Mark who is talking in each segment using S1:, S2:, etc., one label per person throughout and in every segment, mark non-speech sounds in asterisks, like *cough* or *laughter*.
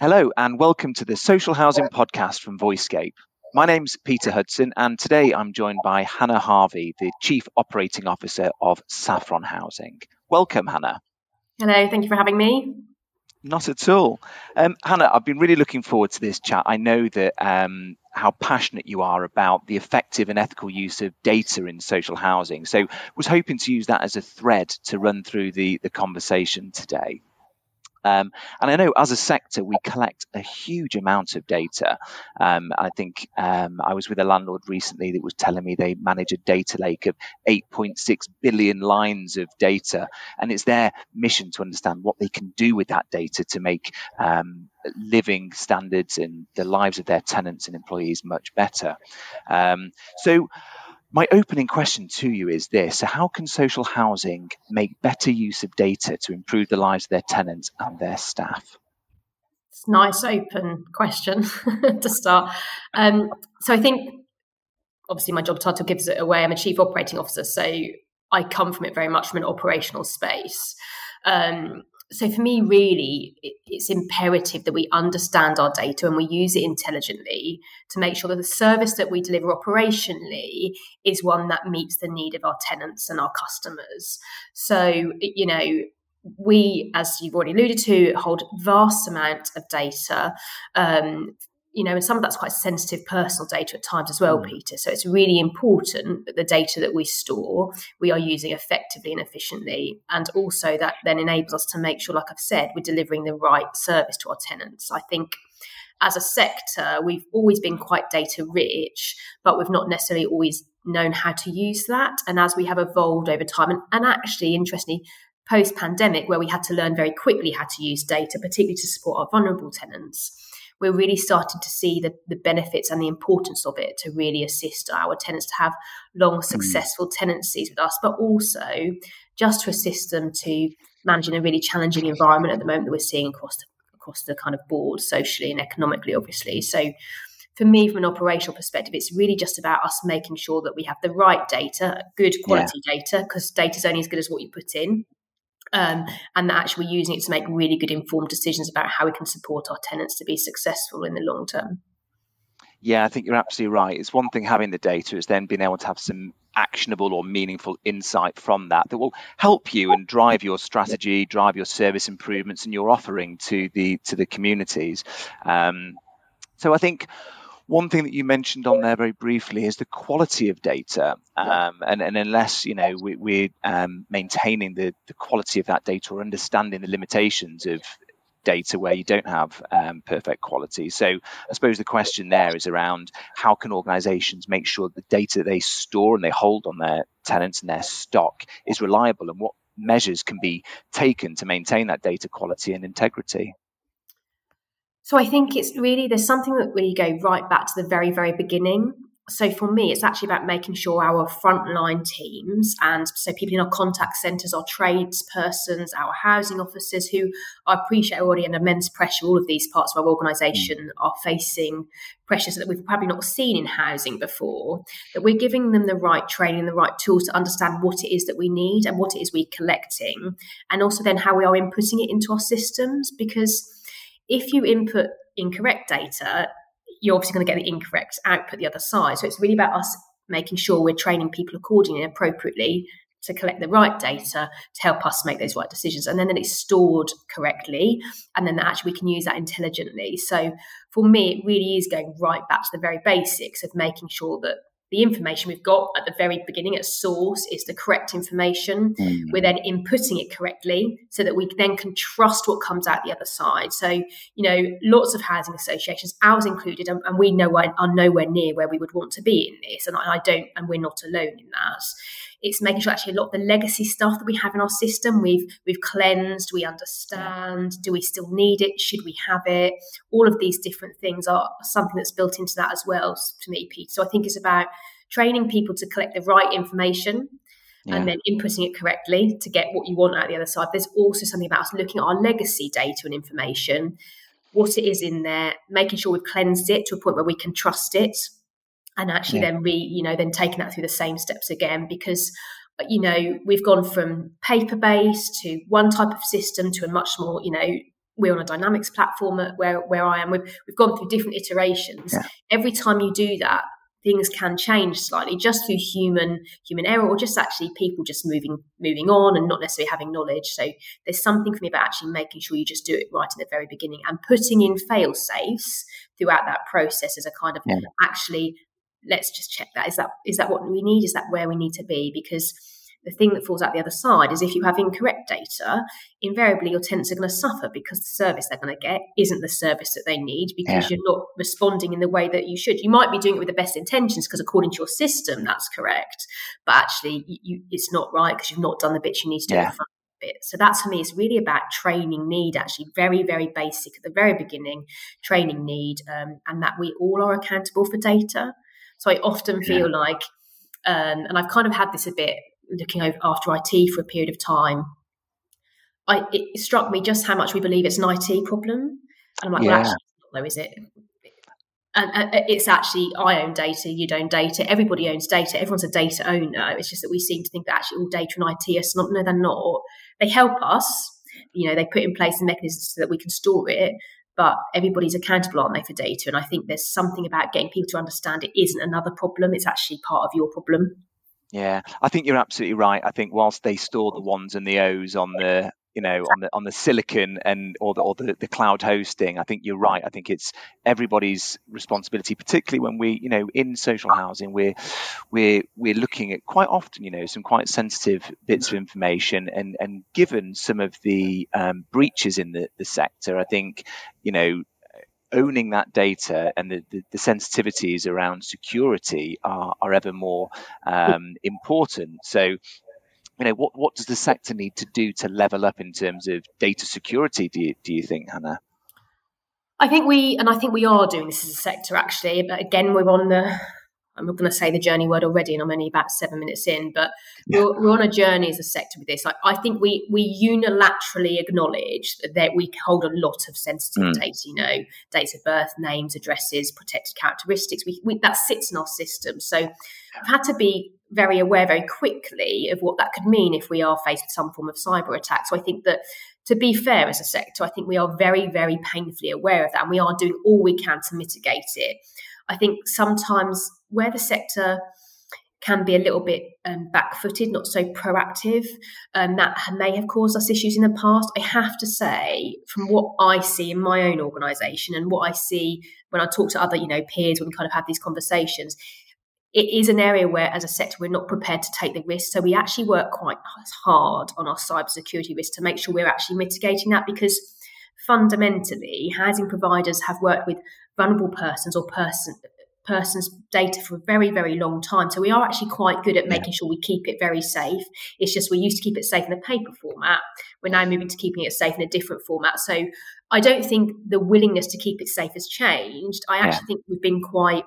S1: Hello, and welcome to the Social Housing Podcast from Voicescape. My name's Peter Hudson, and today I'm joined by Hannah Harvey, the Chief Operating Officer of Saffron Housing. Welcome, Hannah.
S2: Hello, thank you for having me.
S1: Not at all. Um, Hannah, I've been really looking forward to this chat. I know that um, how passionate you are about the effective and ethical use of data in social housing. So, was hoping to use that as a thread to run through the, the conversation today. Um, and I know as a sector, we collect a huge amount of data. Um, I think um, I was with a landlord recently that was telling me they manage a data lake of 8.6 billion lines of data. And it's their mission to understand what they can do with that data to make um, living standards and the lives of their tenants and employees much better. Um, so, my opening question to you is this so How can social housing make better use of data to improve the lives of their tenants and their staff?
S2: It's a nice open question *laughs* to start. Um, so I think obviously my job title gives it away. I'm a chief operating officer, so I come from it very much from an operational space. Um, so for me, really, it's imperative that we understand our data and we use it intelligently to make sure that the service that we deliver operationally is one that meets the need of our tenants and our customers. So, you know, we, as you've already alluded to, hold vast amount of data um, you know, and some of that's quite sensitive personal data at times as well, mm. Peter. So it's really important that the data that we store, we are using effectively and efficiently. And also that then enables us to make sure, like I've said, we're delivering the right service to our tenants. I think as a sector, we've always been quite data rich, but we've not necessarily always known how to use that. And as we have evolved over time, and, and actually, interestingly, post pandemic, where we had to learn very quickly how to use data, particularly to support our vulnerable tenants we're really starting to see the, the benefits and the importance of it to really assist our tenants to have long, hmm. successful tenancies with us, but also just to assist them to managing a really challenging environment at the moment that we're seeing across the, across the kind of board, socially and economically, obviously. So for me, from an operational perspective, it's really just about us making sure that we have the right data, good quality yeah. data, because data is only as good as what you put in um, and that actually we're using it to make really good informed decisions about how we can support our tenants to be successful in the long term.
S1: Yeah, I think you're absolutely right. It's one thing having the data, it's then being able to have some actionable or meaningful insight from that that will help you and drive your strategy, drive your service improvements and your offering to the to the communities. Um, so I think one thing that you mentioned on there very briefly is the quality of data, um, and, and, unless you know we, are um, maintaining the, the quality of that data or understanding the limitations of data where you don't have um, perfect quality. So I suppose the question there is around how can organisations make sure the data they store and they hold on their tenants and their stock is reliable, and what measures can be taken to maintain that data quality and integrity.
S2: So I think it's really there's something that we go right back to the very very beginning. So for me, it's actually about making sure our frontline teams and so people in our contact centres, our tradespersons, our housing officers, who I appreciate already under immense pressure. All of these parts of our organisation mm. are facing pressures that we've probably not seen in housing before. That we're giving them the right training, the right tools to understand what it is that we need and what it is we're collecting, and also then how we are inputting it into our systems because if you input incorrect data, you're obviously going to get the incorrect output the other side. So it's really about us making sure we're training people accordingly and appropriately to collect the right data to help us make those right decisions. And then, then it's stored correctly. And then actually we can use that intelligently. So for me, it really is going right back to the very basics of making sure that the information we've got at the very beginning at source is the correct information. Mm. We're then inputting it correctly so that we then can trust what comes out the other side. So, you know, lots of housing associations, ours included, and, and we know are nowhere near where we would want to be in this. And I, I don't, and we're not alone in that. It's making sure actually a lot of the legacy stuff that we have in our system, we've we've cleansed, we understand. Do we still need it? Should we have it? All of these different things are something that's built into that as well to me, Pete. So I think it's about training people to collect the right information yeah. and then inputting it correctly to get what you want out the other side. There's also something about us looking at our legacy data and information, what it is in there, making sure we've cleansed it to a point where we can trust it and actually yeah. then re you know then taking that through the same steps again because you know we've gone from paper based to one type of system to a much more you know we're on a dynamics platform where where I am. We've, we've gone through different iterations. Yeah. Every time you do that, things can change slightly just through human human error or just actually people just moving moving on and not necessarily having knowledge so there's something for me about actually making sure you just do it right at the very beginning and putting in fail safes throughout that process as a kind of yeah. actually let's just check that is that is that what we need is that where we need to be because the thing that falls out the other side is if you have incorrect data, invariably your tenants are going to suffer because the service they're going to get isn't the service that they need because yeah. you're not responding in the way that you should. You might be doing it with the best intentions because according to your system, that's correct, but actually you, it's not right because you've not done the bits you need to do. Yeah. Bit. So that's for me, it's really about training need, actually, very, very basic at the very beginning, training need, um, and that we all are accountable for data. So I often feel yeah. like, um, and I've kind of had this a bit looking over after IT for a period of time, I, it struck me just how much we believe it's an IT problem. And I'm like, yeah. well, actually, not though, is it? And, and, it's actually I own data, you own data, everybody owns data, everyone's a data owner. It's just that we seem to think that actually all data and IT are not. No, they're not. They help us. You know, they put in place the mechanisms so that we can store it, but everybody's accountable, aren't they, for data? And I think there's something about getting people to understand it isn't another problem; it's actually part of your problem.
S1: Yeah, I think you're absolutely right. I think whilst they store the ones and the O's on the you know on the on the silicon and or the or the, the cloud hosting, I think you're right. I think it's everybody's responsibility, particularly when we you know in social housing we're we're we're looking at quite often you know some quite sensitive bits of information and and given some of the um, breaches in the the sector, I think you know owning that data and the, the, the sensitivities around security are, are ever more um, important. So, you know, what, what does the sector need to do to level up in terms of data security, do you, do you think, Hannah?
S2: I think we, and I think we are doing this as a sector actually, but again, we're on the I'm not going to say the journey word already, and I'm only about seven minutes in, but yeah. we're, we're, on a journey as a sector with this. Like, I think we we unilaterally acknowledge that we hold a lot of sensitive mm. data. You know, dates of birth, names, addresses, protected characteristics. We, we that sits in our system. So we've had to be very aware very quickly of what that could mean if we are faced with some form of cyber attack. So I think that to be fair as a sector, I think we are very, very painfully aware of that and we are doing all we can to mitigate it. I think sometimes where the sector can be a little bit um, back-footed, not so proactive, and um, that may have caused us issues in the past. I have to say, from what I see in my own organisation and what I see when I talk to other, you know, peers when we kind of have these conversations, it is an area where, as a sector, we're not prepared to take the risk. So we actually work quite hard on our cybersecurity risk to make sure we're actually mitigating that because fundamentally, housing providers have worked with vulnerable persons or person person's data for a very, very long time. So we are actually quite good at making sure we keep it very safe. It's just we used to keep it safe in a paper format. We're now moving to keeping it safe in a different format. So I don't think the willingness to keep it safe has changed. I actually yeah. think we've been quite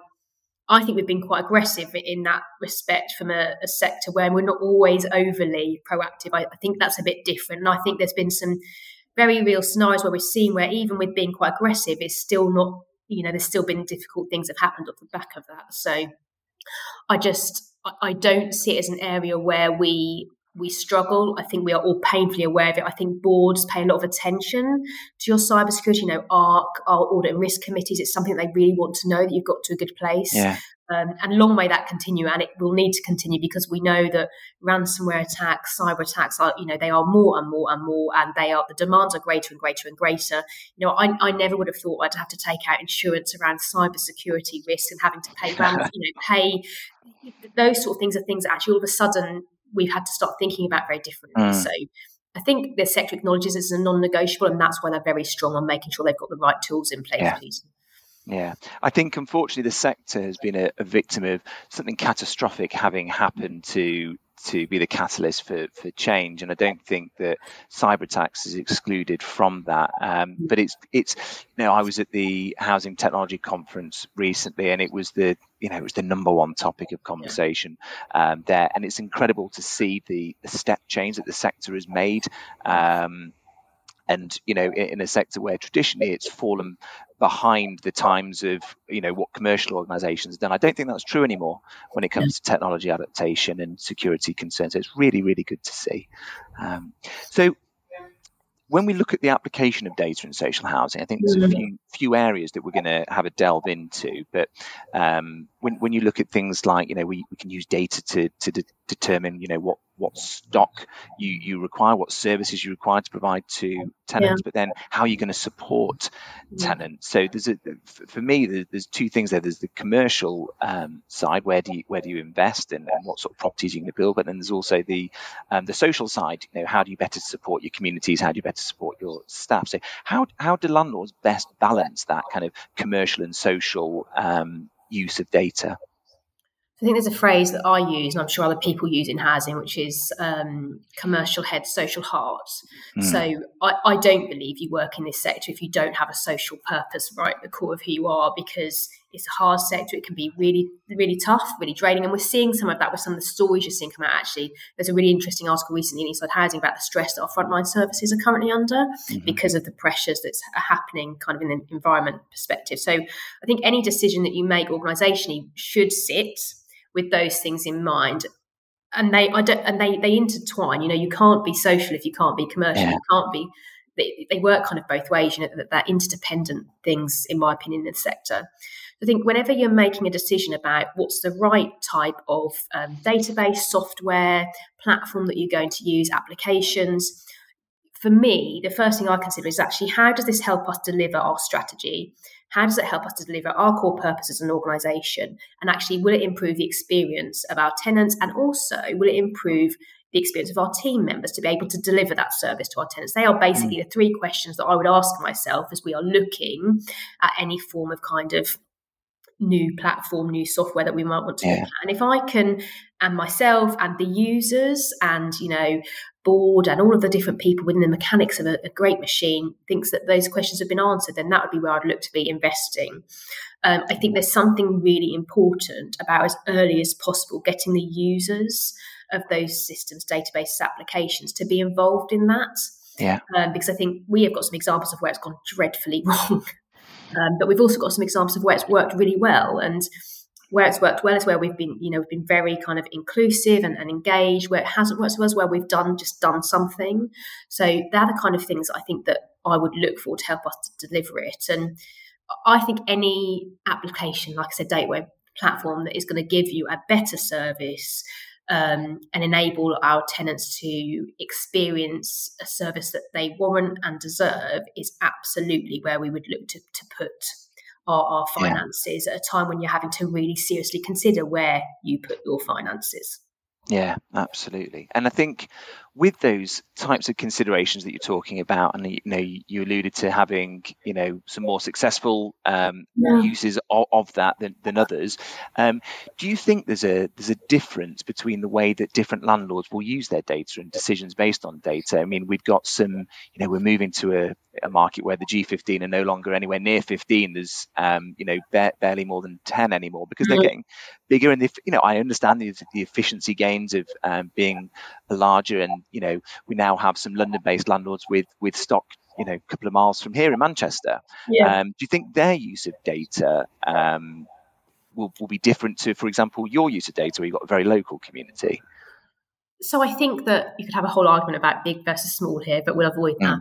S2: I think we've been quite aggressive in that respect from a, a sector where we're not always overly proactive. I, I think that's a bit different. And I think there's been some very real scenarios where we've seen where even with being quite aggressive, it's still not you know, there's still been difficult things have happened off the back of that. So I just I don't see it as an area where we we struggle. I think we are all painfully aware of it. I think boards pay a lot of attention to your cybersecurity. You know, ARC, our audit and risk committees, it's something they really want to know that you've got to a good place.
S1: Yeah.
S2: Um, and long may that continue, and it will need to continue because we know that ransomware attacks, cyber attacks are, you know, they are more and more and more, and they are the demands are greater and greater and greater. You know, I, I never would have thought I'd have to take out insurance around cyber security risk and having to pay, *laughs* you know, pay those sort of things are things that actually all of a sudden we've had to start thinking about very differently. Mm. So I think the sector acknowledges it's a non-negotiable, and that's why they're very strong on making sure they've got the right tools in place.
S1: Yeah. Yeah, I think unfortunately the sector has been a, a, victim of something catastrophic having happened to to be the catalyst for, for change, and I don't think that cyber attacks is excluded from that. Um, but it's it's you know I was at the Housing Technology Conference recently, and it was the you know it was the number one topic of conversation um, there, and it's incredible to see the, the step change that the sector has made. Um, and you know in, a sector where traditionally it's fallen behind the times of you know what commercial organizations have done i don't think that's true anymore when it comes to technology adaptation and security concerns so it's really really good to see um, so when we look at the application of data in social housing, I think there's a mm. few few areas that we're going to have a delve into. But um, when when you look at things like you know we, we can use data to to de- determine you know what what stock you, you require, what services you require to provide to tenants, yeah. but then how are you're going to support yeah. tenants. So there's a, for me, there's two things there. There's the commercial um, side, where do you where do you invest and, and what sort of properties you're going to build, but then there's also the um, the social side. You know, how do you better support your communities? How do you better support your staff? So how how do landlords best balance that kind of commercial and social um, use of data?
S2: I think there's a phrase that I use, and I'm sure other people use in housing, which is um, commercial head, social heart. Mm. So I, I, don't believe you work in this sector if you don't have a social purpose right at the core of who you are, because it's a hard sector. It can be really, really tough, really draining. And we're seeing some of that with some of the stories you're seeing come out. Actually, there's a really interesting article recently in Inside Housing about the stress that our frontline services are currently under mm-hmm. because of the pressures that's happening kind of in the environment perspective. So I think any decision that you make organisationally should sit with those things in mind and they I don't and they they intertwine you know you can't be social if you can't be commercial yeah. you can't be they, they work kind of both ways you know that, that interdependent things in my opinion in the sector I think whenever you're making a decision about what's the right type of um, database, software, platform that you're going to use, applications, for me, the first thing I consider is actually how does this help us deliver our strategy? How does it help us to deliver our core purpose as an organization? And actually, will it improve the experience of our tenants? And also, will it improve the experience of our team members to be able to deliver that service to our tenants? They are basically mm. the three questions that I would ask myself as we are looking at any form of kind of new platform, new software that we might want to yeah. And if I can, and myself and the users and, you know, board and all of the different people within the mechanics of a, a, great machine thinks that those questions have been answered, then that would be where I'd look to be investing. Um, I think there's something really important about as early as possible getting the users of those systems, databases, applications to be involved in that.
S1: Yeah.
S2: Um, because I think we have got some examples of where it's gone dreadfully *laughs* wrong. Um, but we've also got some examples of where it's worked really well. And where it's worked well is where we've been, you know, we've been very kind of inclusive and, and engaged. Where it hasn't worked well is where we've done just done something. So they're the kind of things I think that I would look for to help us to deliver it. And I think any application, like I said, Dateware platform that is going to give you a better service um, and enable our tenants to experience a service that they warrant and deserve is absolutely where we would look to, to put our, our finances yeah. at a time when you're having to really seriously consider where you put your finances.
S1: Yeah, absolutely. And I think with those types of considerations that you're talking about, and you know, you alluded to having you know some more successful um, yeah. uses of, of, that than, than others. Um, do you think there's a there's a difference between the way that different landlords will use their data and decisions based on data? I mean, we've got some, you know, we're moving to a, a market where the G15 are no longer anywhere near 15. There's um, you know ba- barely more than 10 anymore because they're getting bigger, and if you know, I understand the, the efficiency gains of um, being larger and you know, we now have some London-based landlords with with stock, you know, a couple of miles from here in Manchester. Yeah. Um, do you think their use of data um, will, will be different to, for example, your use of data, where you've got a very local community?
S2: So I think that you could have a whole argument about big versus small here, but we'll avoid mm.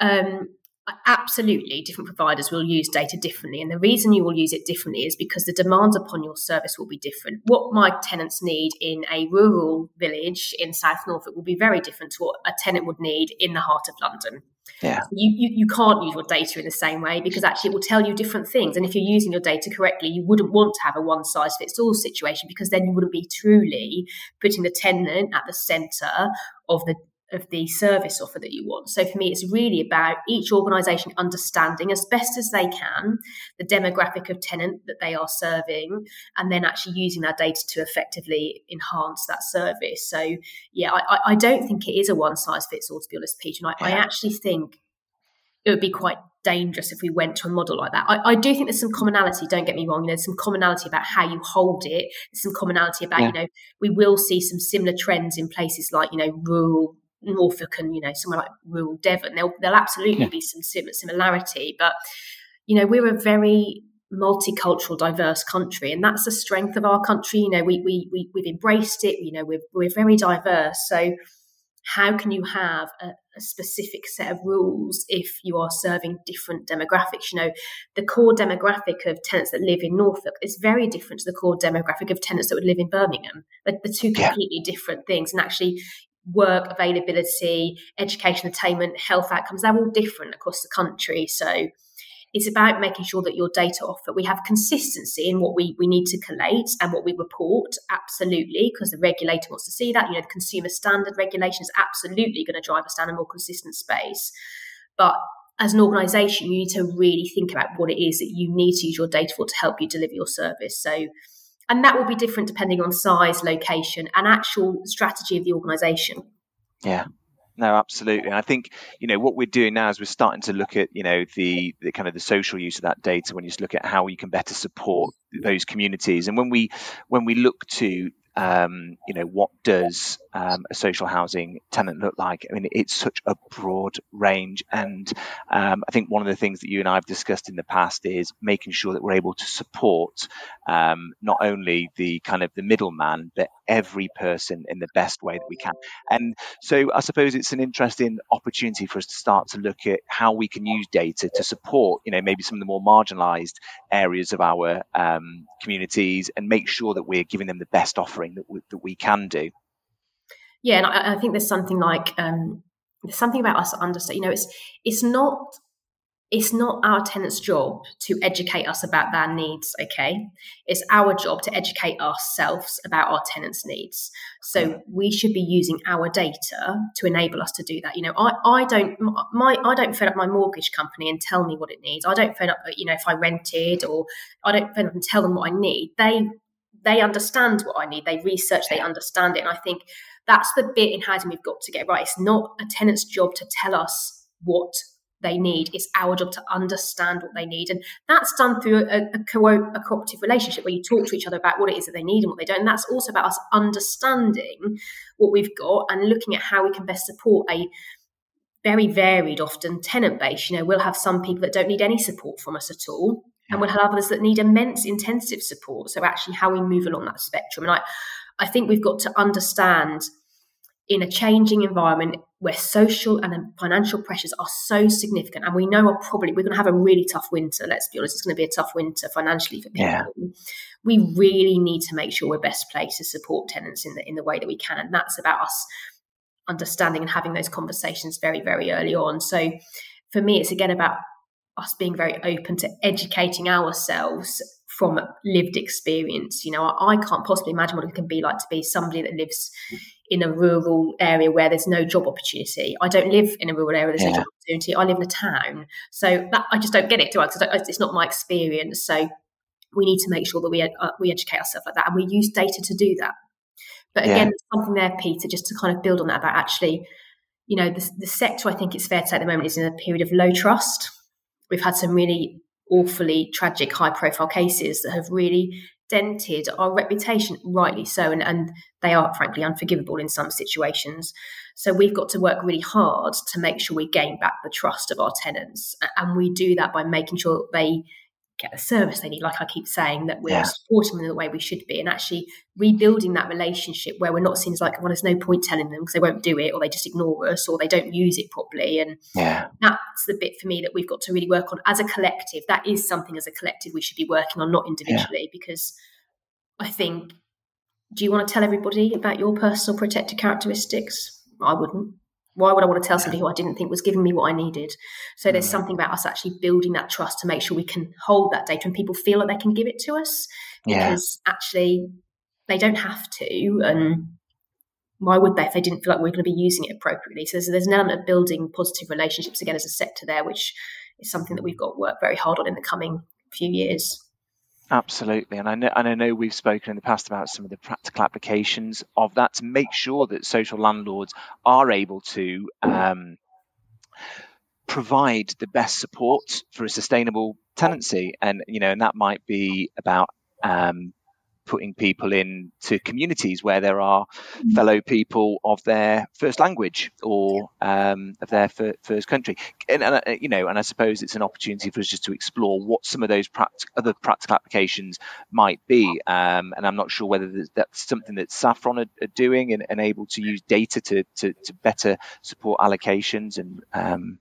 S2: that. Um, absolutely different providers will use data differently and the reason you will use it differently is because the demands upon your service will be different what my tenants need in a rural village in south norfolk will be very different to what a tenant would need in the heart of london
S1: yeah.
S2: You, you, you can't use your data in the same way because actually it will tell you different things. And if you're using your data correctly, you wouldn't want to have a one size fits all situation because then you wouldn't be truly putting the tenant at the center of the of the service offer that you want. So for me, it's really about each organisation understanding as best as they can the demographic of tenant that they are serving, and then actually using that data to effectively enhance that service. So yeah, I, I don't think it is a one size fits all. To be honest, Peter, and I, yeah. I actually think it would be quite dangerous if we went to a model like that. I, I, do think there's some commonality, don't get me wrong, there's some commonality about how you hold it, there's some commonality about, yeah. you know, we will see some similar trends in places like, you know, rural Norfolk and you know somewhere like rural Devon, there'll, there'll absolutely yeah. be some similarity. But you know, we're a very multicultural, diverse country, and that's the strength of our country. You know, we we, we we've embraced it. You know, we're we're very diverse. So how can you have a, a specific set of rules if you are serving different demographics. You know, the core demographic of tenants that live in Norfolk is very different to the core demographic of tenants that would live in Birmingham. But the two completely yeah. different things. And actually, work availability, education attainment, health outcomes, they're all different across the country. So it's about making sure that your data offer, we have consistency in what we, we need to collate and what we report, absolutely, because the regulator wants to see that. You know, the consumer standard regulation is absolutely going to drive us down a more consistent space. But as an organization, you need to really think about what it is that you need to use your data for to help you deliver your service. So, and that will be different depending on size, location, and actual strategy of the organization.
S1: Yeah, no, absolutely. And I think you know what we're doing now is we're starting to look at you know the, the kind of the social use of that data when you just look at how you can better support those communities. And when we when we look to um, you know, what does um, a social housing tenant look like? I mean, it's such a broad range, and um, I think one of the things that you and I have discussed in the past is making sure that we're able to support um, not only the kind of the middleman, but every person in the best way that we can. And so, I suppose it's an interesting opportunity for us to start to look at how we can use data to support, you know, maybe some of the more marginalised areas of our um, communities, and make sure that we're giving them the best offering offering that we, that we can do.
S2: Yeah, and I, I think there's something like um, there's something about us understand. You know, it's it's not it's not our tenants' job to educate us about their needs, okay? It's our job to educate ourselves about our tenants' needs. So we should be using our data to enable us to do that. You know, I, I don't my I don't phone up my mortgage company and tell me what it needs. I don't phone up, you know, if I rented or I don't phone up and tell them what I need. They they understand what I need. They research, they understand it. And I think that's the bit in housing we've got to get right. It's not a tenant's job to tell us what they need. It's our job to understand what they need. And that's done through a, a, co- a, cooperative relationship where you talk to each other about what it is that they need and what they don't. And that's also about us understanding what we've got and looking at how we can best support a very varied, often tenant base. You know, we'll have some people that don't need any support from us at all and we'll have others that need immense intensive support. So actually how we move along that spectrum. And I, I think we've got to understand in a changing environment where social and financial pressures are so significant, and we know are probably we're going to have a really tough winter. Let's be honest, it's going to be a tough winter financially for people. Yeah. We really need to make sure we're best placed to support tenants in the in the way that we can, and that's about us understanding and having those conversations very very early on. So for me, it's again about us being very open to educating ourselves from lived experience. You know, I, I, can't possibly imagine what it can be like to be somebody that lives in a rural area where there's no job opportunity. I don't live in a rural area, there's yeah. no job opportunity. I live in a town. So that, I just don't get it, do I? Because it's not my experience. So we need to make sure that we, uh, we educate ourselves like that and we use data to do that. But again, yeah. there's something there, Peter, just to kind of build on that about actually, you know, the, the sector, I think it's fair to say at the moment is in a period of low trust we've had some really awfully tragic high profile cases that have really dented our reputation, rightly so, and, and they are frankly unforgivable in some situations. So we've got to work really hard to make sure we gain back the trust of our tenants. And we do that by making sure they get the service they need, like I keep saying, that we're yeah. supporting them in the way we should be, and actually rebuilding that relationship where we're not seen as like, well, there's no point telling them because they won't do it, or they just ignore us, or they don't use it properly. And yeah. that's the bit for me that we've got to really work on as a collective. That is something as a collective we should be working on, not individually, yeah. because I think, do you want to tell everybody about your personal protected characteristics? I wouldn't. Why would I want to tell somebody who I didn't think was giving me what I needed? So there's mm. something about us actually building that trust to make sure we can hold that data and people feel like they can give it to us because yeah. actually they don't have to. And why would they if they didn't feel like we are going to be using it appropriately? So there's, there's an element of building positive relationships again as a sector there, which is something that we've got to work very hard on in the coming few years.
S1: Absolutely, and I know, and I know we've spoken in the past about some of the practical applications of that to make sure that social landlords are able to um, provide the best support for a sustainable tenancy, and you know, and that might be about um, putting people into communities where there are
S2: Mm.
S1: fellow people of their first language or um, of their fir- first country. And, and uh, you know, and I suppose it's an opportunity for us just to explore what some of those pract- other practical applications might be. Um, and I'm not sure whether that's something that Saffron are, are doing and, and able to use data to, to, to better support allocations and um,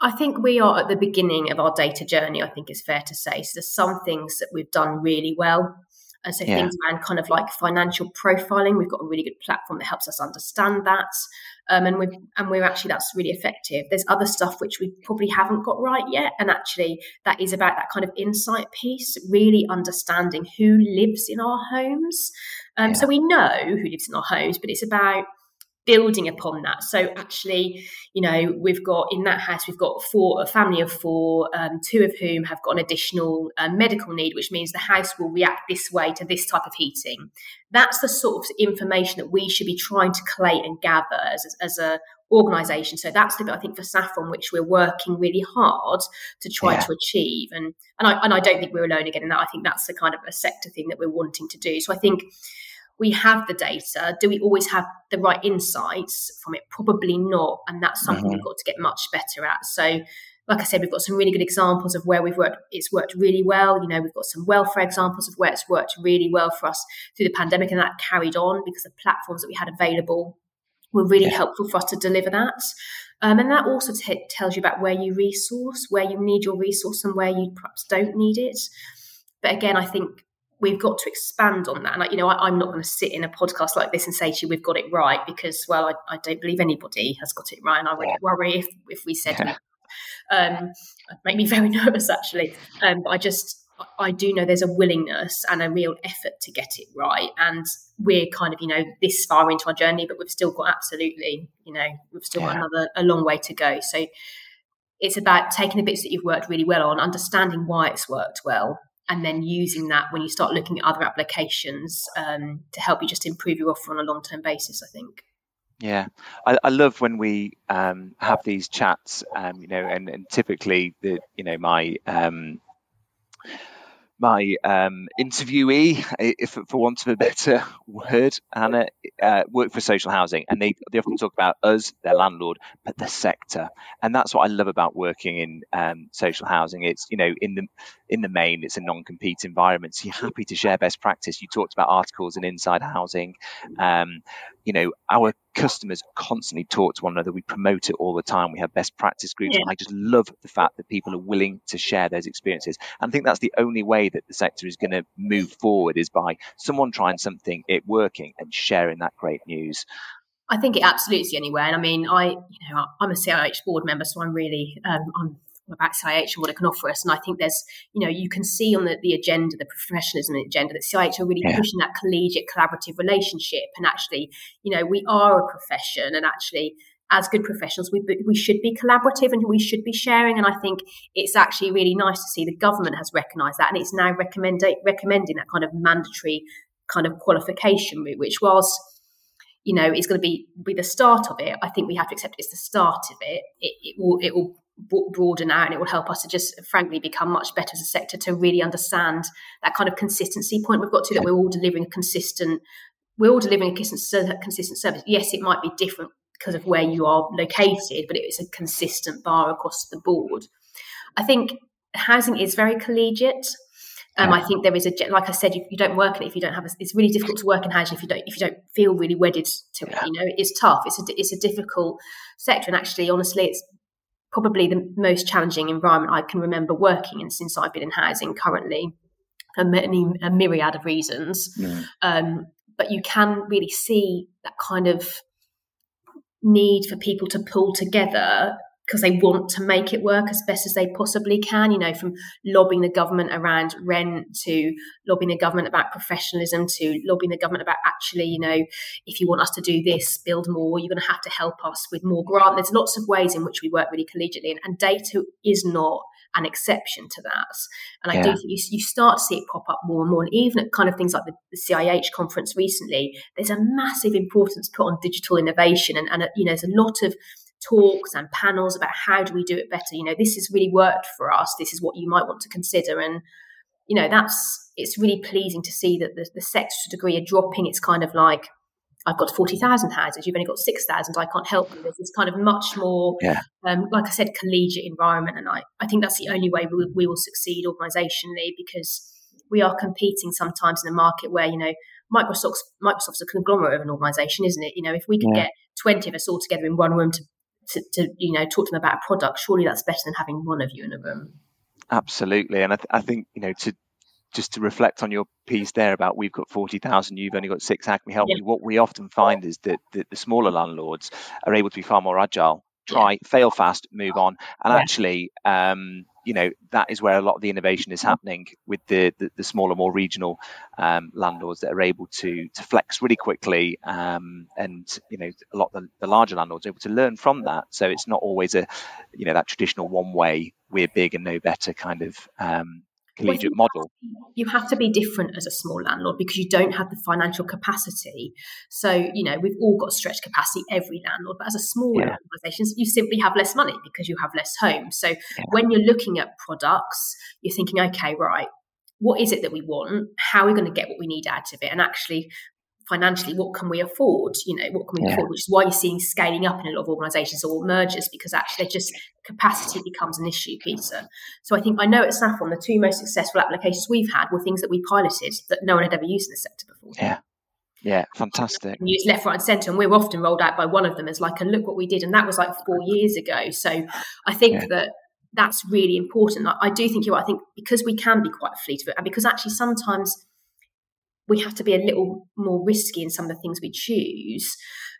S2: I think we are at the beginning of our data journey, I think it's fair to say. So there's some things that we've done really well. And so
S1: Yeah.
S2: things around kind of like financial profiling, we've got a really good platform that helps us understand that. Um, and we're and we're actually that's really effective. There's other stuff which we probably haven't got right yet. And actually that is about that kind of insight piece, really understanding who lives in our homes. Um,
S1: Yeah.
S2: so we know who lives in our homes, but it's about building upon that. So actually, you know, we've got in that house, we've got four, a family of four, um, two of whom have got an additional um, medical need, which means the house will react this way to this type of heating. That's the sort of information that we should be trying to collate and gather as, as a organisation. So that's the bit I think for Saffron, which we're working really hard to try
S1: Yeah.
S2: to achieve. And and I and I don't think we're alone again in that. I think that's the kind of a sector thing that we're wanting to do. So I think we have the data. Do we always have the right insights from it? Probably not. And that's something we've got to get much better at. So, like I said, we've got some really good examples of where we've worked, it's worked really well. You know, we've got some welfare examples of where it's worked really well for us through the pandemic, and that carried on because the platforms that we had available were really
S1: Yeah.
S2: helpful for us to deliver that. Um, and that also t- tells you about where you resource, where you need your resource, and where you perhaps don't need it. But again, I think we've got to expand on that. And I, you know, I, I'm not going to sit in a podcast like this and say to you we've got it right because, well, I, I don't believe anybody has got it right, and I would
S1: Yeah.
S2: worry if if we said
S1: Yeah.
S2: um, make me *laughs* very nervous actually. Um, but I just I do know there's a willingness and a real effort to get it right, and we're kind of you know this far into our journey, but we've still got absolutely you know we've still got another a long way to go. So it's about taking the bits that you've worked really well on, understanding why it's worked well, and then using that when you start looking at other applications um, to help you just improve your offer on a long term basis. I think.
S1: Yeah, I, I love when we um, have these chats, um, you know, and, and typically the, you know, my um, my um, interviewee, if for want of a better word, Hannah, uh, work for social housing, and they they often talk about us, their landlord, but the sector, and that's what I love about working in um, social housing. It's you know in the in the main, it's a non-compete environment, so you're happy to share best practice. You talked about articles and inside housing. Um, you know, our customers constantly talk to one another. We promote it all the time. We have best practice groups.
S2: Yeah.
S1: And I just love the fact that people are willing to share those experiences. And I think that's the only way that the sector is going to move forward is by someone trying something, it working, and sharing that great news.
S2: I think it absolutely is the only way. And I mean, I, you know, I'm a CIH board member, so I'm really, um, I'm about CIH and what it can offer us. And I think there's, you know, you can see on the, the agenda, the professionalism agenda, that CIH are really
S1: Yeah.
S2: pushing that collegiate collaborative relationship. And actually, you know, we are a profession, and actually, as good professionals, we we should be collaborative and we should be sharing. And I think it's actually really nice to see the government has recognised that, and it's now recommend recommending that kind of mandatory kind of qualification route, which was you know, is going to be be the start of it. I think we have to accept it's the start of it. It, it will it will broaden out and it will help us to just frankly become much better as a sector to really understand that kind of consistency point we've got to that we're all delivering a consistent we're all delivering a consistent consistent service. Yes, it might be different because of where you are located, but it's a consistent bar across the board. I think housing is very collegiate. Um, I think there is a like I said, you, you don't work in it if you don't have. A, it's really difficult to work in housing if you don't if you don't feel really wedded to it. You know, it's tough. It's a it's a difficult sector, and actually, honestly, it's probably the most challenging environment I can remember working in since I've been in housing currently for many a myriad of reasons. Um, but you can really see that kind of need for people to pull together because they want to make it work as best as they possibly can, you know, from lobbying the government around rent to lobbying the government about professionalism to lobbying the government about actually, you know, if you want us to do this, build more, you're going to have to help us with more grant. There's lots of ways in which we work really collegiately, and, and data is not an exception to that. And I do think you, you start to see it pop up more and more. And even at kind of things like the, the CIH conference recently, there's a massive importance put on digital innovation. And, and you know, there's a lot of talks and panels about how do we do it better. You know, this has really worked for us. This is what you might want to consider. And you know, that's it's really pleasing to see that the, the sector degree are dropping. It's kind of like I've got 40,000 houses, you've only got 6,000, I can't help you. There's this kind of much more,
S1: yeah.
S2: um, like I said, collegiate environment. And I, I think that's the only way we, we will succeed organisationally because we are competing sometimes in a market where, you know, Microsoft's, Microsoft's a conglomerate of an organisation, isn't it? You know, if we could yeah. get 20 of us all together in one room to, to, to, you know, talk to them about a product, surely that's better than having one of you in a room.
S1: Absolutely. And I, th- I think, you know, to, just to reflect on your piece there about we've got 40,000, you've only got six, how can we help yeah. you? What we often find is that, that the smaller landlords are able to be far more agile, try, yeah. fail fast, move on. And yeah. actually, um, you know, that is where a lot of the innovation is happening with the, the, the smaller, more regional um, landlords that are able to to flex really quickly. Um, and, you know, a lot of the, the larger landlords able to learn from that. So it's not always a, you know, that traditional one way, we're big and no better kind of um, collegiate well, model.
S2: You have to be different as a small landlord because you don't have the financial capacity. So, you know, we've all got stretched capacity, every landlord, but as a small yeah. organisation, you simply have less money because you have less homes. So yeah. when you're looking at products, you're thinking, okay, right, what is it that we want? How are we going to get what we need out of it? And actually, financially, what can we afford? You know, what can we yeah. afford? Which is why you're seeing scaling up in a lot of organisations or mergers because actually just capacity becomes an issue, Peter. So I think I know at Saffron the two most successful applications we've had were things that we piloted that no one had ever used in the sector before.
S1: Yeah. Yeah, fantastic.
S2: Use left, right, and centre, and we're often rolled out by one of them as like and look what we did, and that was like four years ago. So I think yeah. that that's really important. I, I do think you're. I think because we can be quite fleet of it, and because actually sometimes we have to be a little more risky in some of the things we choose.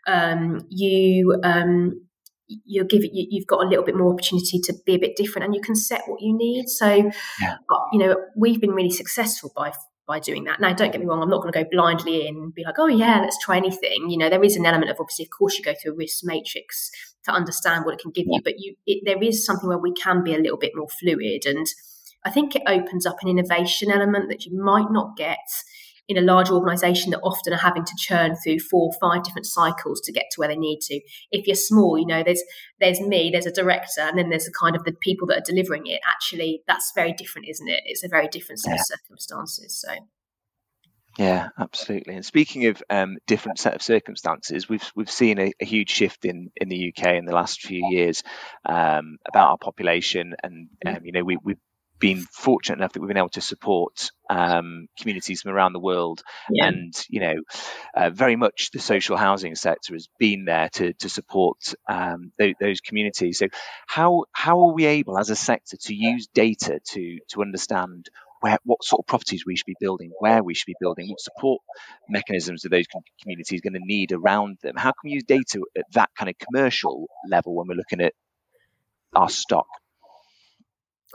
S2: Um, you um, you're giving you, you've got a little bit more opportunity to be a bit different, and you can set what you need. So, yeah. Uh, you know, we've been really successful by by doing that. Now, don't get me wrong, I'm not going to go blindly in and be like, oh yeah, let's try anything. You know, there is an element of obviously, of course, you go through a risk matrix to understand what it can give you, but you it, there is something where we can be a little bit more fluid, and I think it opens up an innovation element that you might not get in a large organization that often are having to churn through four or five different cycles to get to where they need to. If you're small, you know, there's there's me, there's a director, and then there's the kind of the people that are delivering it. Actually, that's very different, isn't it? It's a very different set yeah. of circumstances. So
S1: yeah, absolutely. And speaking of um, different set of circumstances, we've we've seen a, a, huge shift in, in the UK in the last few years um, about our population, and um, you know we we've been fortunate enough that we've been able to support um, communities from around the world, yeah. and you know, uh, very much the social housing sector has been there to to support um, th- those communities. So, how how are we able, as a sector, to use data to to understand where, what sort of properties we should be building, where we should be building, what support mechanisms are those communities going to need around them? How can we use data at that kind of commercial level when we're looking at our stock?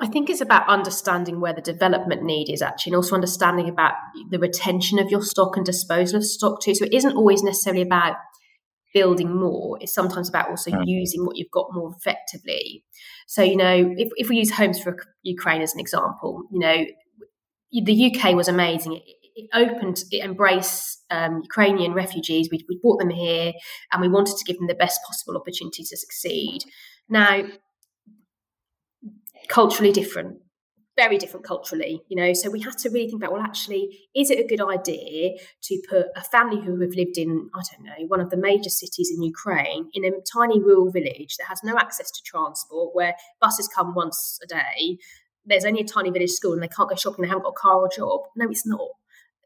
S2: I think it's about understanding where the development need is actually, and also understanding about the retention of your stock and disposal of stock too. So it isn't always necessarily about building more. It's sometimes about also mm. using what you've got more effectively. So, you know, if, if we use homes for Ukraine as an example, you know, the UK was amazing. It, it opened, it embraced um, Ukrainian refugees. We, we brought them here and we wanted to give them the best possible opportunity to succeed. Now, culturally different very different culturally, you know. So we had to really think about well, actually, is it a good idea to put a family who have lived in, I don't know, one of the major cities in Ukraine in a tiny rural village that has no access to transport, where buses come once a day, there's only a tiny village school and they can't go shopping, they haven't got a car or job. No, it's not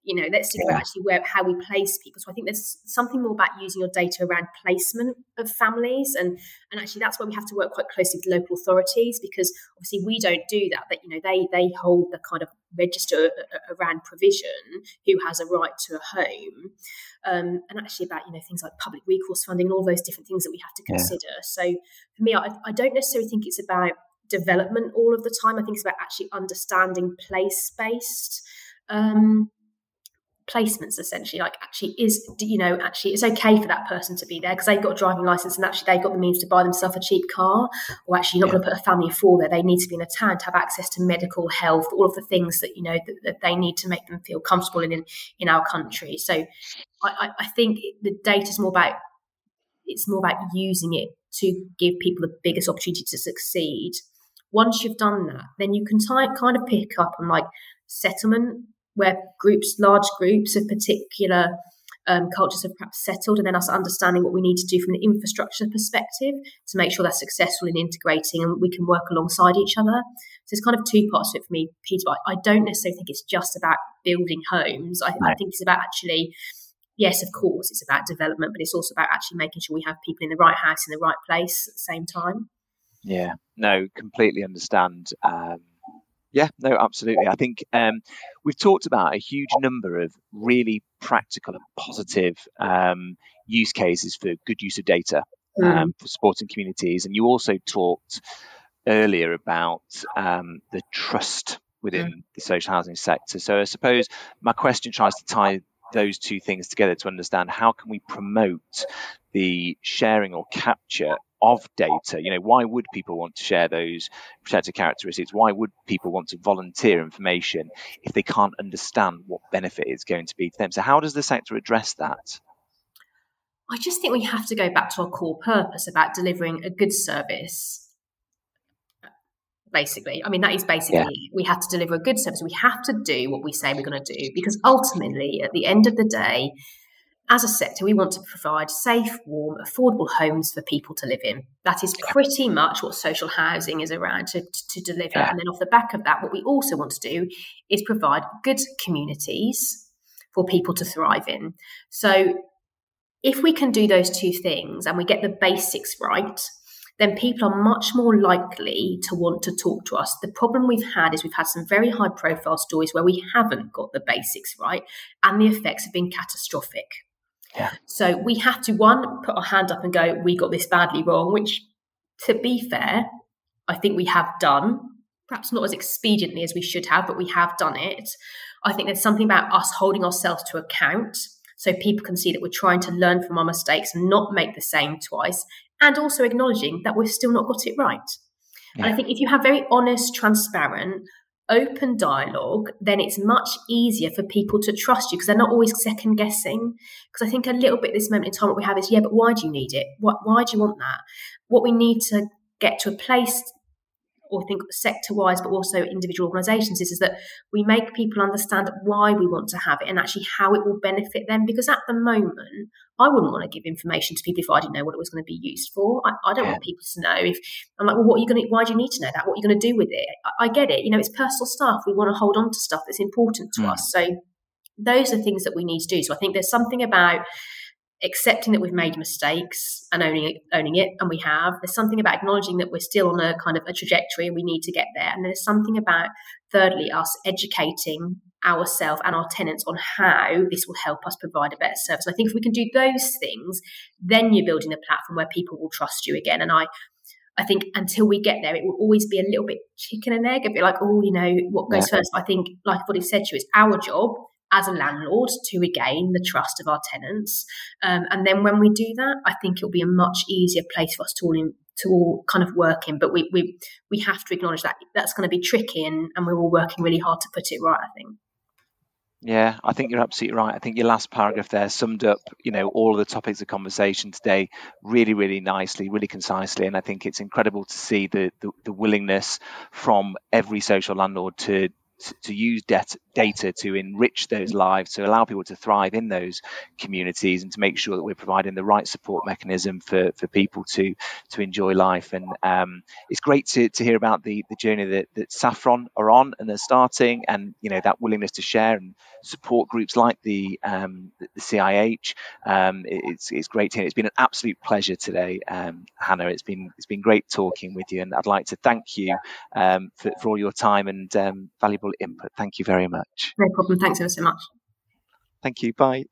S2: you know let's think yeah. about actually where how we place people so i think there's something more about using your data around placement of families and and actually that's where we have to work quite closely with local authorities because obviously we don't do that but you know they they hold the kind of register around provision who has a right to a home um, and actually about you know things like public recourse funding and all those different things that we have to consider yeah. so for me I, I don't necessarily think it's about development all of the time i think it's about actually understanding place based um, placements essentially like actually is you know actually it's okay for that person to be there because they've got a driving license and actually they've got the means to buy themselves a cheap car or actually you're not yeah. going to put a family of four there. They need to be in a town to have access to medical health all of the things that you know that, that they need to make them feel comfortable in in, in our country. So I, I think the data is more about it's more about using it to give people the biggest opportunity to succeed. Once you've done that then you can t- kind of pick up on like settlement where groups, large groups of particular um, cultures have perhaps settled, and then us understanding what we need to do from an infrastructure perspective to make sure they're successful in integrating and we can work alongside each other. So it's kind of two parts to it for me, Peter. But I don't necessarily think it's just about building homes. I, I think it's about actually yes, of course, it's about development, but it's also about actually making sure we have people in the right house in the right place at the same time.
S1: Yeah, no, completely understand. Um, yeah, no, absolutely. I think um, we've talked about a huge number of really practical and positive um, use cases for good use of data mm. for supporting communities. And you also talked earlier about um, the trust within mm. the social housing sector. So I suppose my question tries to tie those two things together to understand how can we promote the sharing or capture of data. You know, why would people want to share those protected characteristics? Why would people want to volunteer information if they can't understand what benefit it's going to be to them? So, how does the sector address that?
S2: I just think we have to go back to our core purpose about delivering a good service. Basically, I mean, that is basically yeah. we have to deliver a good service. We have to do what we say we're going to do because ultimately, at the end of the day, as a sector, we want to provide safe, warm, affordable homes for people to live in. That is pretty much what social housing is around to, to deliver. Yeah. And then off the back of that, what we also want to do is provide good communities for people to thrive in. So if we can do those two things and we get the basics right, then people are much more likely to want to talk to us. The problem we've had is we've had some very high profile stories where we haven't got the basics right and the effects have been catastrophic.
S1: Yeah.
S2: So we have to one put our hand up and go, we got this badly wrong, which to be fair, I think we have done. Perhaps not as expediently as we should have, but we have done it. I think there's something about us holding ourselves to account so people can see that we're trying to learn from our mistakes and not make the same twice, and also acknowledging that we've still not got it right. Yeah. And I think if you have very honest, transparent, open dialogue, then it's much easier for people to trust you because they're not always second guessing. Because I think a little bit this moment in time, what we have is, yeah, but why do you need it? What, why do you want that? What we need to get to a place or think sector wise, but also individual organisations, is, is that we make people understand why we want to have it and actually how it will benefit them. Because at the moment, I wouldn't want to give information to people if I didn't know what it was going to be used for. I, I don't yeah. want people to know if I'm like, well, what are you going to, why do you need to know that? What are you going to do with it? I, I, get it. You know, it's personal stuff. We want to hold on to stuff that's important to mm. us. So those are things that we need to do. So I think there's something about accepting that we've made mistakes and owning it, owning it, and we have. There's something about acknowledging that we're still on a kind of a trajectory and we need to get there. And there's something about, thirdly, us educating ourselves and our tenants on how this will help us provide a better service. And I think if we can do those things, then you're building a platform where people will trust you again. And I I think until we get there, it will always be a little bit chicken and egg, a bit like, oh, you know, what goes yeah. first. I think, like what he said to you, it's our job as a landlord to regain the trust of our tenants. Um, and then when we do that, I think it'll be a much easier place for us to all in, to all kind of work in. But we we we have to acknowledge that that's going to be tricky, and, and we're all working really hard to put it right. I think.
S1: Yeah, I think you're absolutely right. I think your last paragraph there summed up, you know, all of the topics of conversation today really, really nicely, really concisely. And I think it's incredible to see the, the, the willingness from every social landlord to to use det- data to enrich those lives, to allow people to thrive in those communities, and to make sure that we're providing the right support mechanism for, for people to to enjoy life. And um, it's great to, to hear about the, the journey that, that Saffron are on and they're starting, and you know that willingness to share and support groups like the um, the, CIH. Um, it's it's great to hear. It's been an absolute pleasure today, um, Hannah. It's been it's been great talking with you, and I'd like to thank you um, for, for all your time and um, valuable input. Thank you very much.
S2: No problem. Thanks ever so much.
S1: Thank you. Bye.